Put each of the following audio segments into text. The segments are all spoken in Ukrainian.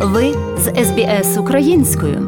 Ви з СБС українською.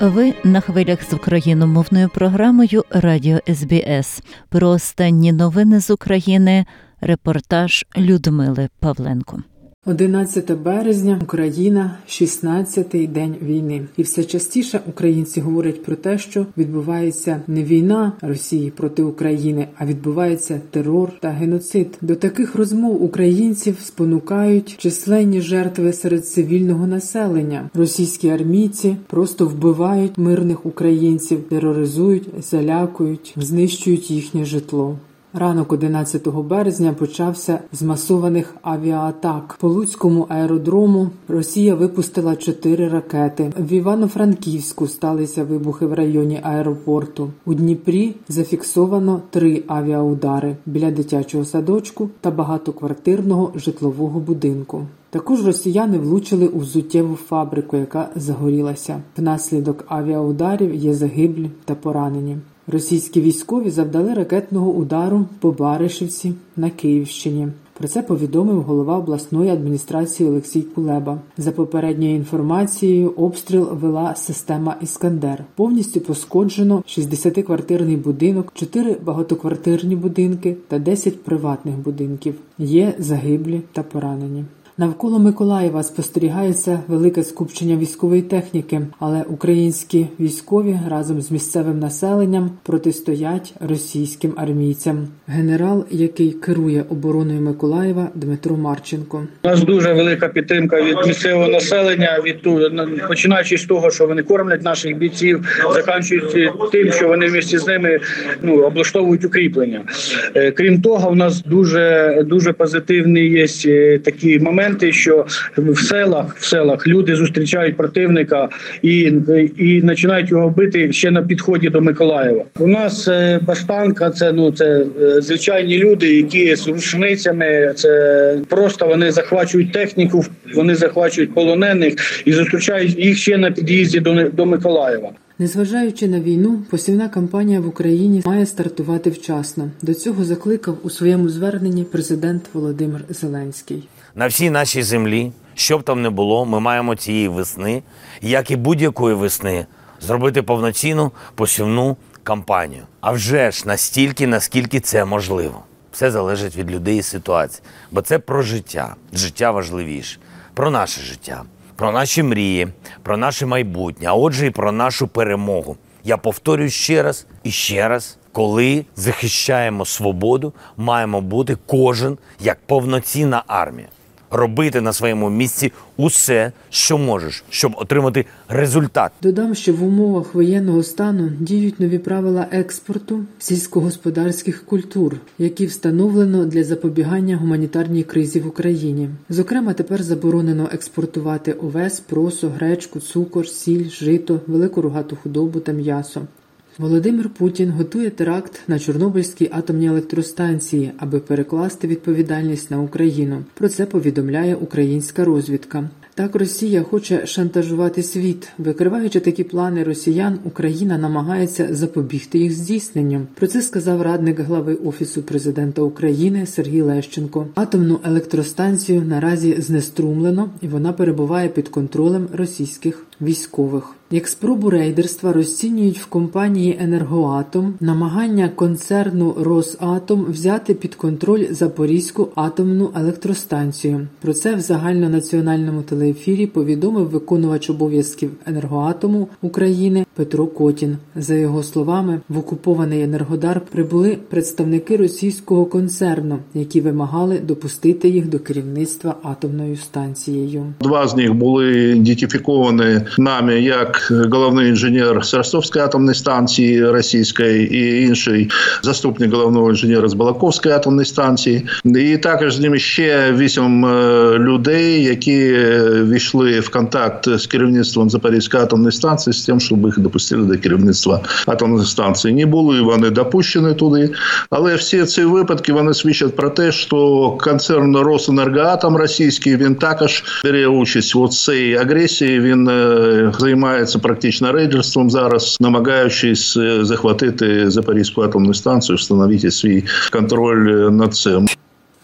Ви на хвилях з україномовною програмою Радіо СБС. Про останні новини з України. Репортаж Людмили Павленко. 11 березня, Україна, 16-й день війни, і все частіше українці говорять про те, що відбувається не війна Росії проти України, а відбувається терор та геноцид. До таких розмов українців спонукають численні жертви серед цивільного населення. Російські армійці просто вбивають мирних українців, тероризують, залякують, знищують їхнє житло. Ранок 11 березня почався з масованих авіаатак. По Луцькому аеродрому Росія випустила чотири ракети. В Івано-Франківську сталися вибухи в районі аеропорту. У Дніпрі зафіксовано три авіаудари біля дитячого садочку та багатоквартирного житлового будинку. Також росіяни влучили у взуттєву фабрику, яка загорілася. Внаслідок авіаударів є загиблі та поранені. Російські військові завдали ракетного удару по Баришівці на Київщині. Про це повідомив голова обласної адміністрації Олексій Кулеба. За попередньою інформацією, обстріл вела система Іскандер. Повністю пошкоджено 60-квартирний будинок, 4 багатоквартирні будинки та 10 приватних будинків. Є загиблі та поранені. Навколо Миколаєва спостерігається велике скупчення військової техніки, але українські військові разом з місцевим населенням протистоять російським армійцям. Генерал, який керує обороною Миколаєва, Дмитро Марченко. У нас дуже велика підтримка від місцевого населення. Від починаючи з того, що вони кормлять наших бійців, заканчуючи тим, що вони вместе з ними ну облаштовують укріплення. Е, крім того, у нас дуже дуже позитивний є е, такі моменти моменти, що в селах в селах люди зустрічають противника і і починають його бити ще на підході до Миколаєва. У нас е, баштанка, це ну це е, звичайні люди, які з рушницями це просто вони захвачують техніку, вони захвачують полонених і зустрічають їх ще на під'їзді до, до Миколаєва. Незважаючи на війну, посівна кампанія в Україні має стартувати вчасно. До цього закликав у своєму зверненні президент Володимир Зеленський на всій нашій землі, що б там не було, ми маємо цієї весни, як і будь-якої весни, зробити повноцінну посівну кампанію. А вже ж настільки, наскільки це можливо. Все залежить від людей і ситуації. Бо це про життя. Життя важливіше, про наше життя, про наші мрії, про наше майбутнє, а отже, і про нашу перемогу. Я повторюю ще раз і ще раз коли захищаємо свободу, маємо бути кожен як повноцінна армія робити на своєму місці усе, що можеш, щоб отримати результат. Додам, що в умовах воєнного стану діють нові правила експорту сільськогосподарських культур, які встановлено для запобігання гуманітарній кризі в Україні. Зокрема, тепер заборонено експортувати овес, просо, гречку, цукор, сіль, жито, велику рогату худобу та м'ясо. Володимир Путін готує теракт на Чорнобильській атомній електростанції, аби перекласти відповідальність на Україну. Про це повідомляє українська розвідка. Так Росія хоче шантажувати світ, викриваючи такі плани росіян, Україна намагається запобігти їх здійсненням. Про це сказав радник глави офісу президента України Сергій Лещенко. Атомну електростанцію наразі знеструмлено і вона перебуває під контролем російських військових. Як спробу рейдерства розцінюють в компанії Енергоатом намагання концерну Росатом взяти під контроль Запорізьку атомну електростанцію. Про це в загальнонаціональному телеефірі повідомив виконувач обов'язків енергоатому України Петро Котін. За його словами, в окупований енергодар прибули представники російського концерну, які вимагали допустити їх до керівництва атомною станцією. Два з них були ідентифіковані нами як головний інженер з Ростовської атомної станції російської і інший заступник головного інженера з Балаковської атомної станції, і також з ними ще вісім е, людей, які війшли в контакт з керівництвом Запорізької атомної станції з тим, щоб їх допустили до керівництва атомної станції. Не були вони допущені туди, але всі ці випадки вони свідчать про те, що концерн Росенергоатом російський він також бере участь у цій агресії. Він е, е, займається практично рейдерством зараз, намагаючись е, захватити Запорізьку атомну станцію, встановити свій контроль е, над цим.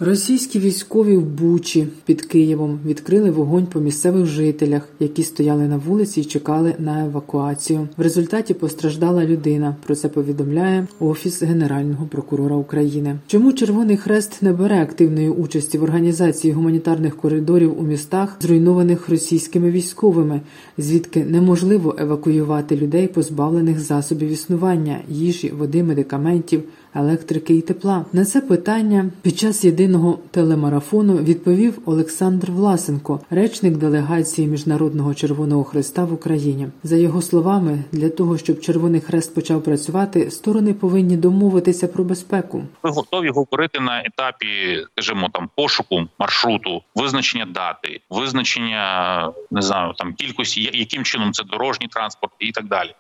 Російські військові в Бучі під Києвом відкрили вогонь по місцевих жителях, які стояли на вулиці і чекали на евакуацію. В результаті постраждала людина. Про це повідомляє Офіс Генерального прокурора України. Чому Червоний Хрест не бере активної участі в організації гуманітарних коридорів у містах, зруйнованих російськими військовими, звідки неможливо евакуювати людей, позбавлених засобів існування, їжі, води, медикаментів електрики і тепла. На це питання під час єдиного телемарафону відповів Олександр Власенко, речник делегації Міжнародного Червоного Хреста в Україні. За його словами, для того щоб Червоний Хрест почав працювати, сторони повинні домовитися про безпеку. Ми готові говорити на етапі, скажімо, там пошуку маршруту, визначення дати, визначення не знаю там кількості, яким чином це дорожній транспорт і так далі.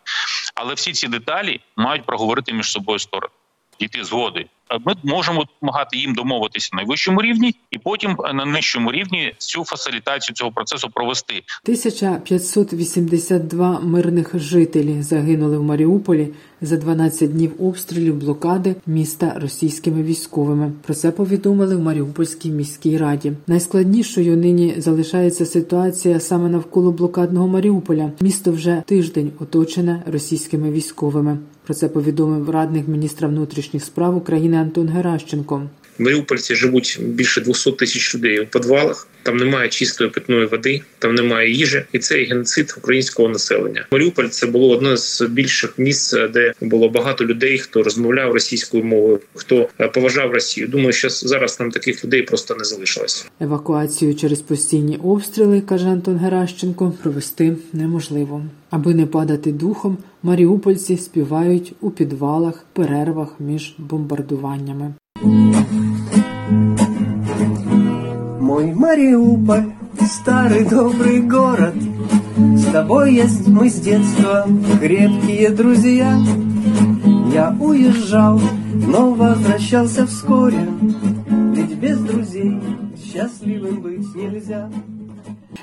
Але всі ці деталі мають проговорити між собою сторони, дійти згоди. Е, Ми можемо допомагати їм домовитися на найвищому рівні, і потім е, на нижчому рівні цю фасилітацію цього процесу провести. 1582 мирних жителі загинули в Маріуполі за 12 днів обстрілів блокади міста російськими військовими. Про це повідомили в Маріупольській міській раді. Найскладнішою нині залишається ситуація саме навколо блокадного Маріуполя. Місто вже тиждень оточене російськими військовими. Про це повідомив радник міністра внутрішніх справ України Антон Геращенко. Маріупольці живуть більше 200 тисяч людей у підвалах. Там немає чистої питної води, там немає їжі, і це геноцид українського населення. Маріуполь це було одне з більших місць, де було багато людей, хто розмовляв російською мовою, хто е, поважав Росію. Думаю, що зараз там таких людей просто не залишилось. Евакуацію через постійні обстріли, каже Антон Геращенко, провести неможливо. Аби не падати духом, маріупольці співають у підвалах, перервах між бомбардуваннями. Мой Мариуполь, старый добрый город, С тобой есть мы с детства крепкие друзья. Я уезжал, но возвращался вскоре, Ведь без друзей счастливым быть нельзя.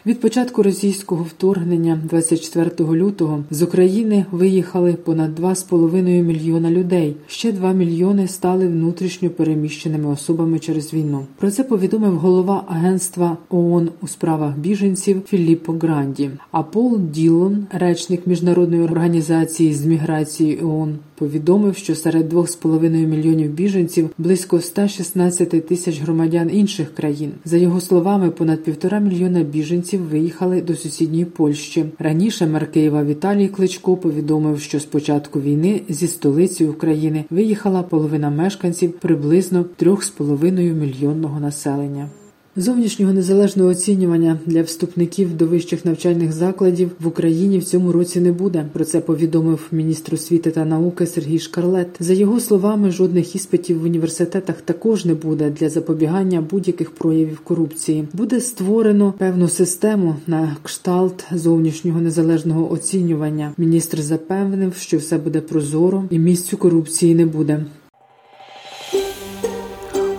Від початку російського вторгнення 24 лютого з України виїхали понад 2,5 мільйона людей. Ще 2 мільйони стали внутрішньо переміщеними особами через війну. Про це повідомив голова агентства ООН у справах біженців Філіппо Гранді. А Пол Ділон, речник міжнародної організації з міграції ООН, повідомив, що серед 2,5 мільйонів біженців близько 116 тисяч громадян інших країн. За його словами, понад півтора мільйона біженців виїхали до сусідньої Польщі. Раніше мер Києва Віталій Кличко повідомив, що з початку війни зі столиці України виїхала половина мешканців приблизно 3,5 мільйонного населення. Зовнішнього незалежного оцінювання для вступників до вищих навчальних закладів в Україні в цьому році не буде. Про це повідомив міністр освіти та науки Сергій Шкарлет. За його словами, жодних іспитів в університетах також не буде для запобігання будь-яких проявів корупції. Буде створено певну систему на кшталт зовнішнього незалежного оцінювання. Міністр запевнив, що все буде прозоро і місцю корупції не буде.